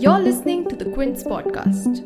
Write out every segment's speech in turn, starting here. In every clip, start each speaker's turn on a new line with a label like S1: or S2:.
S1: You're listening to the Quint podcast.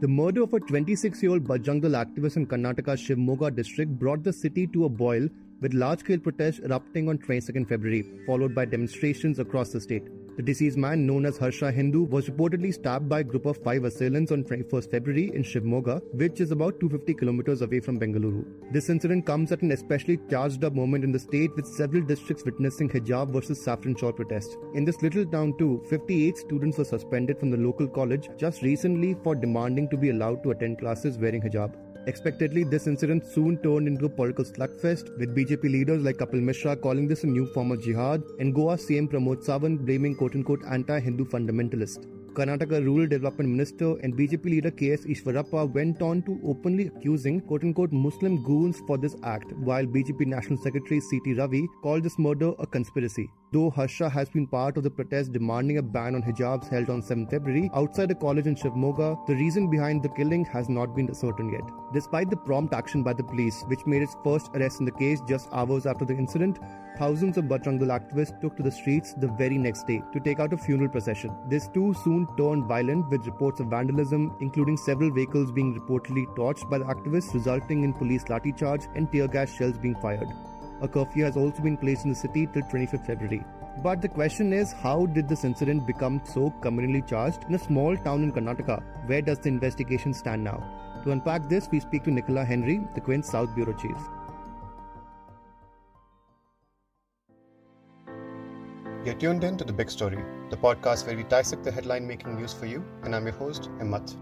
S2: The murder of a 26 year old Bajrang Dal activist in Karnataka's Shivamogga district brought the city to a boil with large scale protests erupting on 22nd February, followed by demonstrations across the state. The deceased man, known as Harsha Hindu, was reportedly stabbed by a group of five assailants on 21st February in Shivamogga, which is about 250 kilometers away from Bengaluru. This incident comes at an especially charged up moment in the state, with several districts witnessing hijab versus saffron shawl protests. In this little town, too, 58 students were suspended from the local college just recently for demanding to be allowed to attend classes wearing hijab. Expectedly, this incident soon turned into a political slugfest, with BJP leaders like Kapil Mishra calling this a new form of jihad, and Goa CM Pramod Sawant blaming quote unquote anti Hindu fundamentalist. Karnataka Rural Development Minister and BJP leader KS Eshwarappa went on to openly accusing quote unquote Muslim goons for this act, while BJP National Secretary C.T. Ravi called this murder a conspiracy. Though Harsha has been part of the protest demanding a ban on hijabs held on 7 February outside a college in Shivamogga, the reason behind the killing has not been ascertained yet. Despite the prompt action by the police, which made its first arrest in the case just hours after the incident, thousands of Bajrang Dal activists took to the streets the very next day to take out a funeral procession. This too soon turned violent with reports of vandalism, including several vehicles being reportedly torched by the activists, resulting in police lathi charge and tear gas shells being fired. A curfew has also been placed in the city till 25th February. But the question is, how did this incident become so communally charged in a small town in Karnataka? Where does the investigation stand now? To unpack this, we speak to Nikhila Henry, the Quint's South Bureau Chief. You're tuned in to The Big Story, the podcast where we dissect the headline making news for you, and I'm your host, Himmat.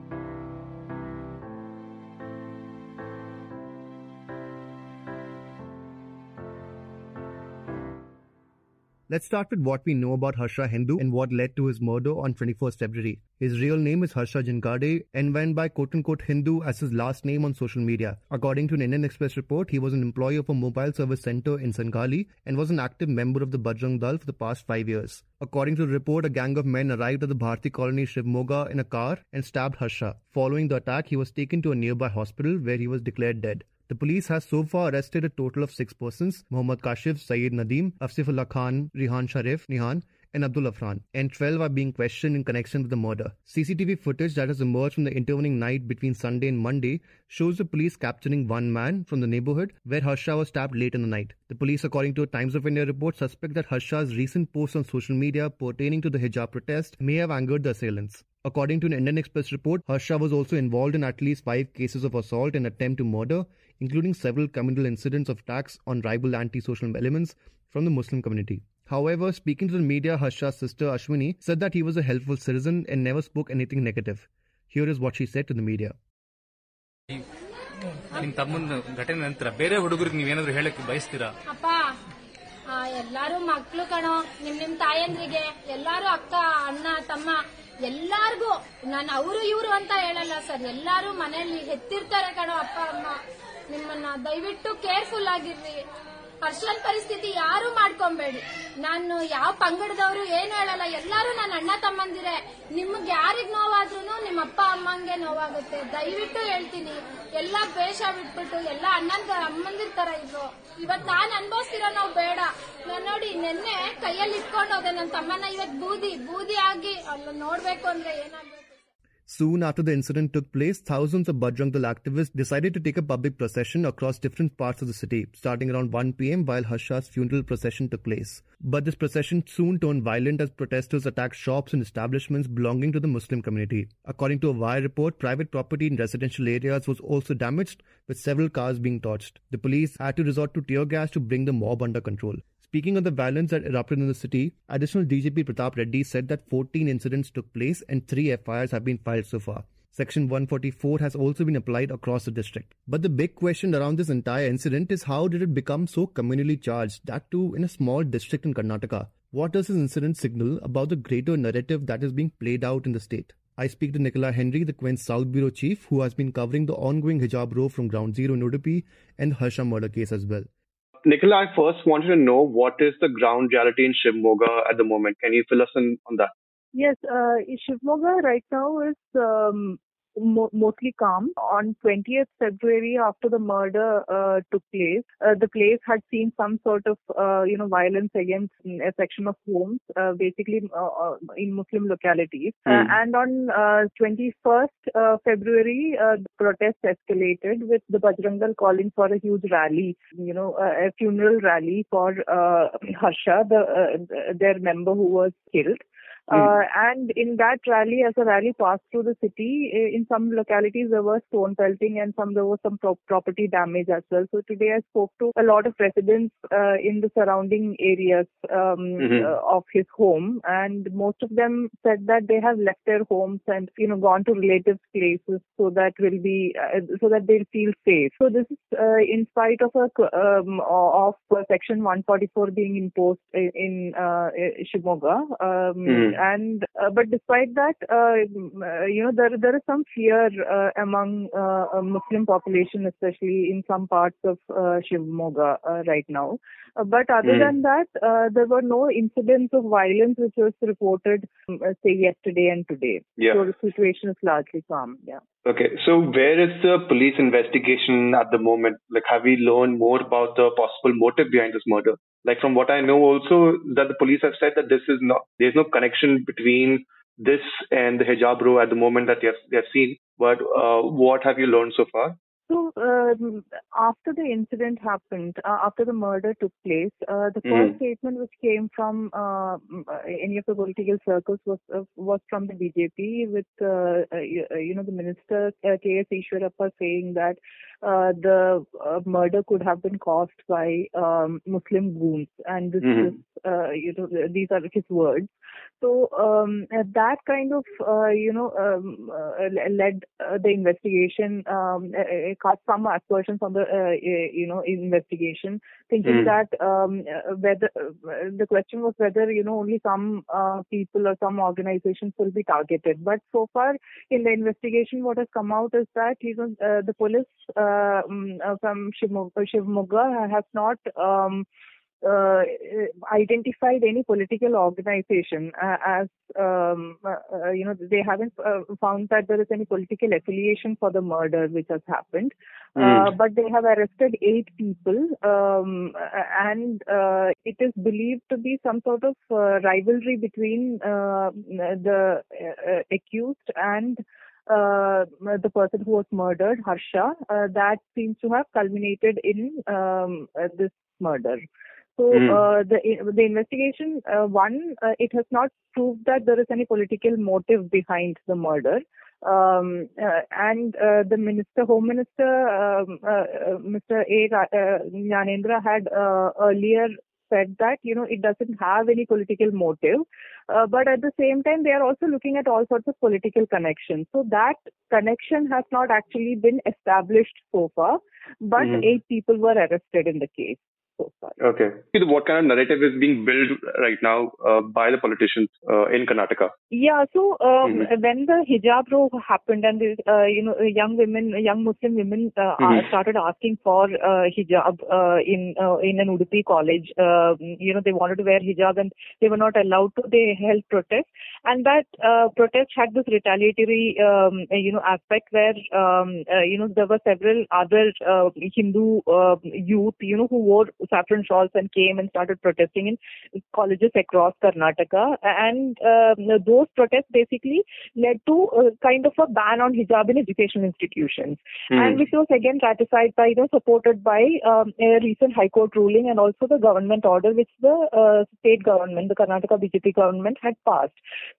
S2: Let's start with what we know about Harsha Hindu and what led to his murder on 21st February. His real name is Harsha Jinkade and went by quote unquote Hindu as his last name on social media. According to an Indian Express report, he was an employee of a mobile service center in Sangali and was an active member of the Bajrang Dal for the past five years. According to the report, a gang of men arrived at the Bharti colony Shivamogga in a car and stabbed Harsha. Following the attack, he was taken to a nearby hospital where he was declared dead. The police has so far arrested a total of six persons Muhammad Kashif, Saeed Nadeem, Afsifullah Khan, Rihan Sharif, Nihan, and Abdul Afran, and 12 are being questioned in connection with the murder. CCTV footage that has emerged from the intervening night between Sunday and Monday shows the police capturing one man from the neighborhood where Harsha was stabbed late in the night. The police, according to a Times of India report, suspect that Harsha's recent posts on social media pertaining to the hijab protest may have angered the assailants. According to an Indian Express report, Harsha was also involved in at least five cases of assault and attempt to murder, including several communal incidents of attacks on rival anti-social elements from the Muslim community. However, speaking to the media, Harsha's sister Ashwini said that he was a helpful citizen and never spoke anything negative. Here is what she said to the media.
S3: ನಿಮ್ ತಮ್ಮನ ಘಟನೆ ನಂತರ ಬೇರೆ ಹುಡುಗರಿಗೆ ನೀವೇನಾದ್ರೂ ಹೇಳಕ್ಕೆ ಬಯಸ್ತೀರಾ?
S4: ಅಪ್ಪ ಆ, ಎಲ್ಲಾರು ಮಕ್ಳು ಕಣೋ ನಿಮ್ ನಿಮ್ ತಾಯಂದ್ರಿಗೆ ಎಲ್ಲಾರು ಅಕ್ಕ ಅಣ್ಣ ತಮ್ಮ ಎಲ್ಲಾರ್ಗೂ ನಾನು ಅವರು ಇವರು ಅಂತ ಹೇಳಲ್ಲ ಸರ್. ಎಲ್ಲಾರು ಮನೆಯಲ್ಲಿ ಹೆತ್ತಿರ್ತಾರೆ ಕಣೋ ಅಪ್ಪ ಅಮ್ಮ. ನಿಮ್ಮನ್ನ ದಯವಿಟ್ಟು ಕೇರ್ಫುಲ್ ಆಗಿರ್ರಿ. ಹರ್ಷನ್ ಪರಿಸ್ಥಿತಿ ಯಾರು ಮಾಡ್ಕೊಂಬೇಡಿ. ನಾನು ಯಾವ ಪಂಗಡದವರು ಏನು ಹೇಳಲ್ಲ, ಎಲ್ಲಾರು ನನ್ನ ಅಣ್ಣ ತಮ್ಮಂದಿರೆ. ನಿಮ್ಗೆ ಯಾರಿಗ್ ನೋವಾದ್ರೂ ನಿಮ್ಮ ಅಪ್ಪ ಅಮ್ಮಂಗೆ ನೋವಾಗುತ್ತೆ. ದಯವಿಟ್ಟು ಹೇಳ್ತೀನಿ, ಎಲ್ಲಾ ಬೇಷ ಬಿಟ್ಬಿಟ್ಟು, ಎಲ್ಲಾ ಅಣ್ಣನ್ ಅಮ್ಮಂದಿರ್ ತರ ಇದ್ರು. ಇವತ್ ನಾನ್ ಅನ್ಭವಿಸ್ತಿರೋ ನಾವು ಬೇಡ. ನಾನ್ ನೋಡಿ, ನಿನ್ನೆ ಕೈಯಲ್ಲಿ ಇಟ್ಕೊಂಡು ಹೋದೆ ನನ್ನ ತಮ್ಮನ ಇವತ್ ಬೂದಿ ಬೂದಿ ಆಗಿ ಅಲ್ಲ ನೋಡ್ಬೇಕು ಅಂದ್ರೆ ಏನಾಗ್ಬೇಕು?
S2: Soon after the incident took place, thousands of Bajrang Dal activists decided to take a public procession across different parts of the city, starting around 1 pm while Harsha's funeral procession took place. But this procession soon turned violent as protesters attacked shops and establishments belonging to the Muslim community. According to a Wire report, private property in residential areas was also damaged, with several cars being torched. The police had to resort to tear gas to bring the mob under control. Speaking of the violence that erupted in the city, additional DGP Pratap Reddy said that 14 incidents took place and 3 FIRs have been filed so far. Section 144 has also been applied across the district. But the big question around this entire incident is how did it become so communally charged, that too in a small district in Karnataka? What does this incident signal about the greater narrative that is being played out in the state? I speak to Nikhila Henry, the Quint's South Bureau Chief, who has been covering the ongoing hijab row from Ground Zero in Udupi and Harsha murder case as well.
S5: Nikhila, I first wanted to know what is the ground reality in Shivamogga at the moment. Can you fill us in on that?
S6: Yes, uh, Shivamogga right now is um, mo- mostly calm. On 20th February, after the murder uh, took place, uh, the place had seen some sort of, uh, you know, violence against a section of homes, uh, basically uh, uh, in Muslim localities. Uh,
S5: Hmm.
S6: and on uh, 21st uh, February, uh, the protests escalated with the Bajrang Dal calling for a huge rally, you know, a, a funeral rally for uh, Harsha, the, uh, their member who was killed. Uh, and in that rally, as the rally passed through the city, in some localities there was stone pelting and some there was some pro- property damage as well. So today I spoke to a lot of residents uh, in the surrounding areas um,
S5: Mhm.
S6: uh, of his home, and most of them said that they have left their homes and you know gone to relatives' places so that will be uh, so that they'll feel safe. So this is uh, in spite of a um, of Section 144 being imposed in, in uh, Shimoga. Um,
S5: Mhm.
S6: And uh, but despite that, uh, uh, you know there there is some fear uh, among uh, a Muslim population, especially in some parts of uh, Shimoga uh, right now. Uh, but other
S5: Mm.
S6: than that, uh, there were no incidents of violence which was reported, uh, say yesterday and today.
S5: Yeah.
S6: So the situation is largely calm. Yeah.
S5: Okay, so where is the police investigation at the moment? Like, have we learned more about the possible motive behind this murder? Like, from what I know, also that the police have said that this is not there's no connection between this and the hijab row at the moment that they have, they have seen. But uh, what have you learned so far?
S6: So um, after the incident happened, uh, after the murder took place, uh, the
S5: Mhm.
S6: first statement which came from uh, mm, uh, any of the political circles was uh, was from the BJP, with uh, uh, you you know the minister uh, K.S. Eshwarappa saying that uh, the uh, murder could have been caused by um, Muslim goons, and this
S5: Mhm.
S6: is uh, you know these are his words. So um, that kind of uh, you know um, uh, led uh, the investigation, um, cast some aspersions on the uh, you know investigation, thinking
S5: Mm.
S6: that um, uh, whether uh, the question was whether you know only some uh, people or some organizations will be targeted. But so far in the investigation, what has come out is that uh, the police uh, from Shivamogga has not. Um, uh, identified any political organization uh, as um, uh, uh, you know they haven't uh, found that there is any political affiliation for the murder which has happened uh,
S5: Mm.
S6: but they have arrested eight people um, uh, and uh, it is believed to be some sort of uh, rivalry between uh, the uh, uh, accused and uh, the person who was murdered, Harsha, uh, that seems to have culminated in um, uh, this murder. So uh, the the investigation, uh, one, uh, it has not proved that there is any political motive behind the murder. Um, uh, and uh, the minister, Home Minister, um, uh, uh, Mr. A. Uh, Jnanendra had uh, earlier said that you know it doesn't have any political motive, uh, but at the same time they are also looking at all sorts of political connections. So that connection has not actually been established so far, but
S5: Mhm.
S6: eight people were arrested in the case so far.
S5: Okay. What kind of narrative is being built right now uh, by the politicians uh, in Karnataka?
S6: Yeah, so um,
S5: Mhm.
S6: when the hijab row happened and the, uh, you know young women, young Muslim women uh,
S5: Mhm.
S6: started asking for uh, hijab uh, in uh, in an Udupi college. Uh, you know they wanted to wear hijab and they were not allowed to. They held protest, and that uh, protest had this retaliatory um, you know aspect where um, uh, you know there were several other uh, Hindu uh, youth you know who wore saffron shawls and came and started protesting in colleges across Karnataka, and um, those protests basically led to uh, kind of a ban on hijab in educational institutions, and
S5: Hmm.
S6: which was again ratified by, you know, supported by um, a recent High Court ruling and also the government order which the uh, state government, the Karnataka BJP government had passed.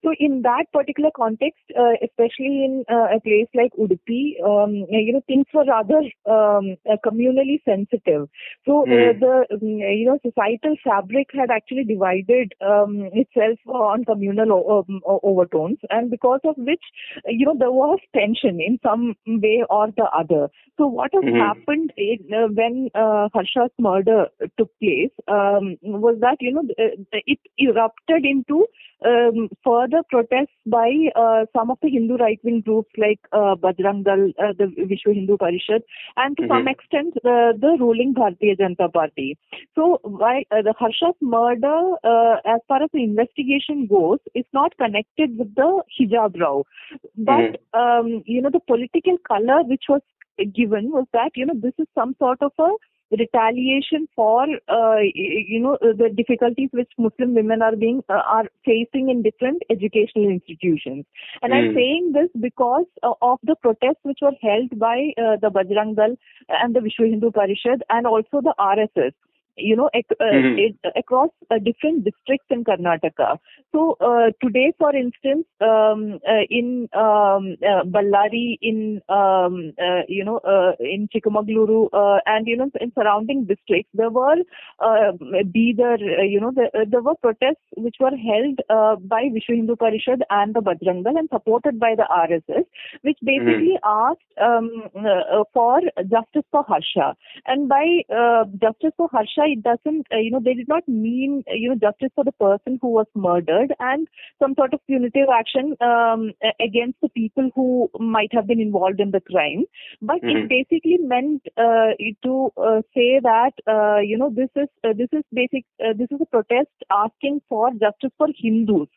S6: So in that particular context, uh, especially in uh, a place like Udupi, um, you know, things were rather um, uh, communally sensitive. So uh,
S5: Hmm.
S6: The you know societal fabric had actually divided um, itself on communal o- um, o- overtones, and because of which you know there was tension in some way or the other. So what has
S5: Mhm.
S6: happened in, uh, when uh, Harsha's murder took place um, was that you know uh, it erupted into um, further protests by uh, some of the Hindu right-wing groups like uh, Bajrang Dal, uh, the Vishwa Hindu Parishad, and to some
S5: Mhm.
S6: extent uh, the ruling Bharatiya Janata Party. So, why uh, the Harsha's murder, uh, as far as the investigation goes, is not connected with the hijab row, but um, you know the political color which was given was that you know this is some sort of a retaliation for uh, you know the difficulties which Muslim women are being uh, are facing in different educational institutions. And I'm
S5: Mm.
S6: saying this because uh, of the protests which were held by uh, the Bajrang Dal and the Vishwa Hindu Parishad and also the RSS. You know, ac- uh,
S5: Mhm.
S6: it, across uh, different districts in Karnataka. So uh, today, for instance, um, uh, in um, uh, Ballari, in um, uh, you know, uh, in Chikmagaluru, uh, and you know, in surrounding districts, there were uh, Bidar, uh, you know, there, uh, there were protests which were held uh, by Vishwa Hindu Parishad and the Bajrang Dal and supported by the RSS, which basically asked um, for justice for Harsha. And by uh, justice for Harsha, it doesn't, uh, you know, they did not mean, uh, you know, justice for the person who was murdered and some sort of punitive action um, against the people who might have been involved in the crime. But
S5: Mhm.
S6: it basically meant uh, to uh, say that, uh, you know, this is uh, this is basic, uh, this is a protest asking for justice for Hindus.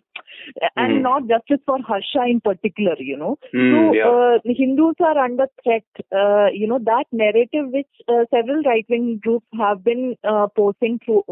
S6: And
S5: Mhm.
S6: not justice for Harsha in particular, you know.
S5: Mm,
S6: So
S5: yeah.
S6: uh, Hindus are under threat. Uh, you know that narrative which uh, several right-wing groups have been uh, posting through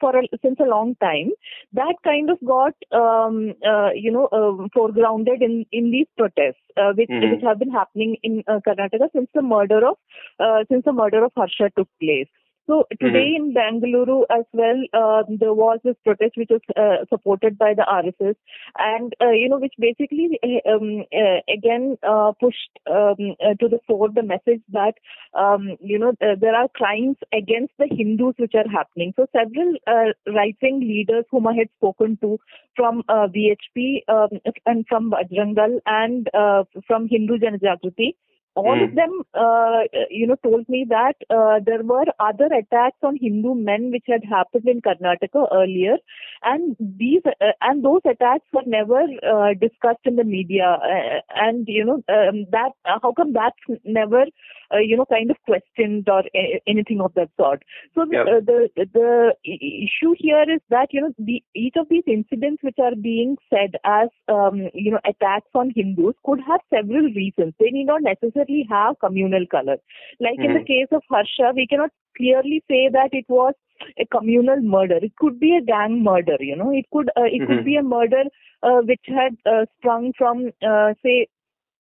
S6: for a, since a long time. That kind of got um, uh, you know uh, foregrounded in in these protests, uh, which
S5: Mhm.
S6: which have been happening in uh, Karnataka since the murder of uh, since the murder of Harsha took place. So today in Bangalore as well, uh, there was this protest which was uh, supported by the RSS, and uh, you know which basically uh, um, uh, again uh, pushed um, uh, to the fore the message that um, you know there are crimes against the Hindus which are happening. So several uh, right-wing leaders whom I had spoken to from uh, VHP um, and from Bajrang Dal and uh, from Hindu Janajagriti all
S5: Mm.
S6: of them, uh, you know, told me that uh, there were other attacks on Hindu men which had happened in Karnataka earlier, and these uh, and those attacks were never uh, discussed in the media. Uh, and you know, um, that uh, how come that's never, uh, you know, kind of questioned or a- anything of that sort. So the,
S5: Yeah.
S6: uh, the the issue here is that you know the each of these incidents which are being said as um, you know attacks on Hindus could have several reasons. They need not necessarily have communal color. Like in the
S5: Mhm.
S6: case of Harsha, we cannot clearly say that it was a communal murder. It could be a gang murder. You know, it could uh, it
S5: Mhm.
S6: could be a murder uh, which had uh, sprung from uh, say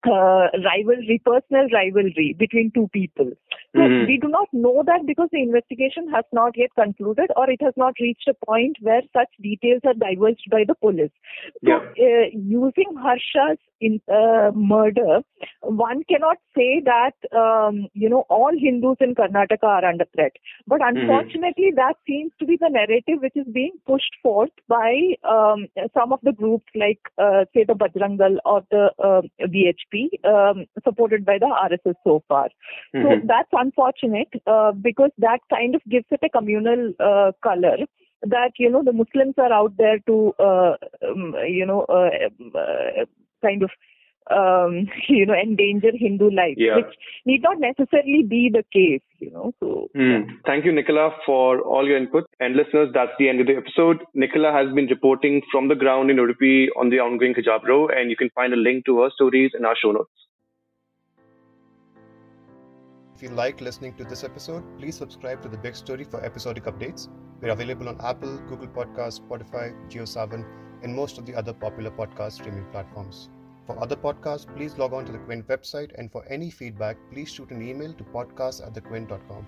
S6: uh, rivalry, personal rivalry between two people. So
S5: Mhm.
S6: we do not know that because the investigation has not yet concluded or it has not reached a point where such details are divulged by the police. So
S5: Yeah.
S6: uh, using Harsha's in, uh, murder, one cannot say that um, you know all Hindus in Karnataka are under threat. But unfortunately, that seems to be the narrative which is being pushed forth by um, some of the groups like uh, say the Bajrang Dal or the uh, VHP, um, supported by the RSS so far. So
S5: Mhm.
S6: that's unfortunate uh, because that kind of gives it a communal uh, color that you know the Muslims are out there to uh, um, you know uh, uh, kind of um, you know endanger Hindu life,
S5: Yeah.
S6: which need not necessarily be the case. You know, so
S5: Mm. Thank you, Nikhila, for all your input. And listeners, that's the end of the episode. Nikhila has been reporting from the ground in Udupi on the ongoing hijab row, and you can find a link to her stories in our show notes.
S2: If you like listening to this episode, please subscribe to The Big Story for episodic updates. We're available on Apple, Google Podcasts, Spotify, JioSaavn, and most of the other popular podcast streaming platforms. For other podcasts, please log on to the Quint website, and for any feedback, please shoot an email to podcast at thequint.com.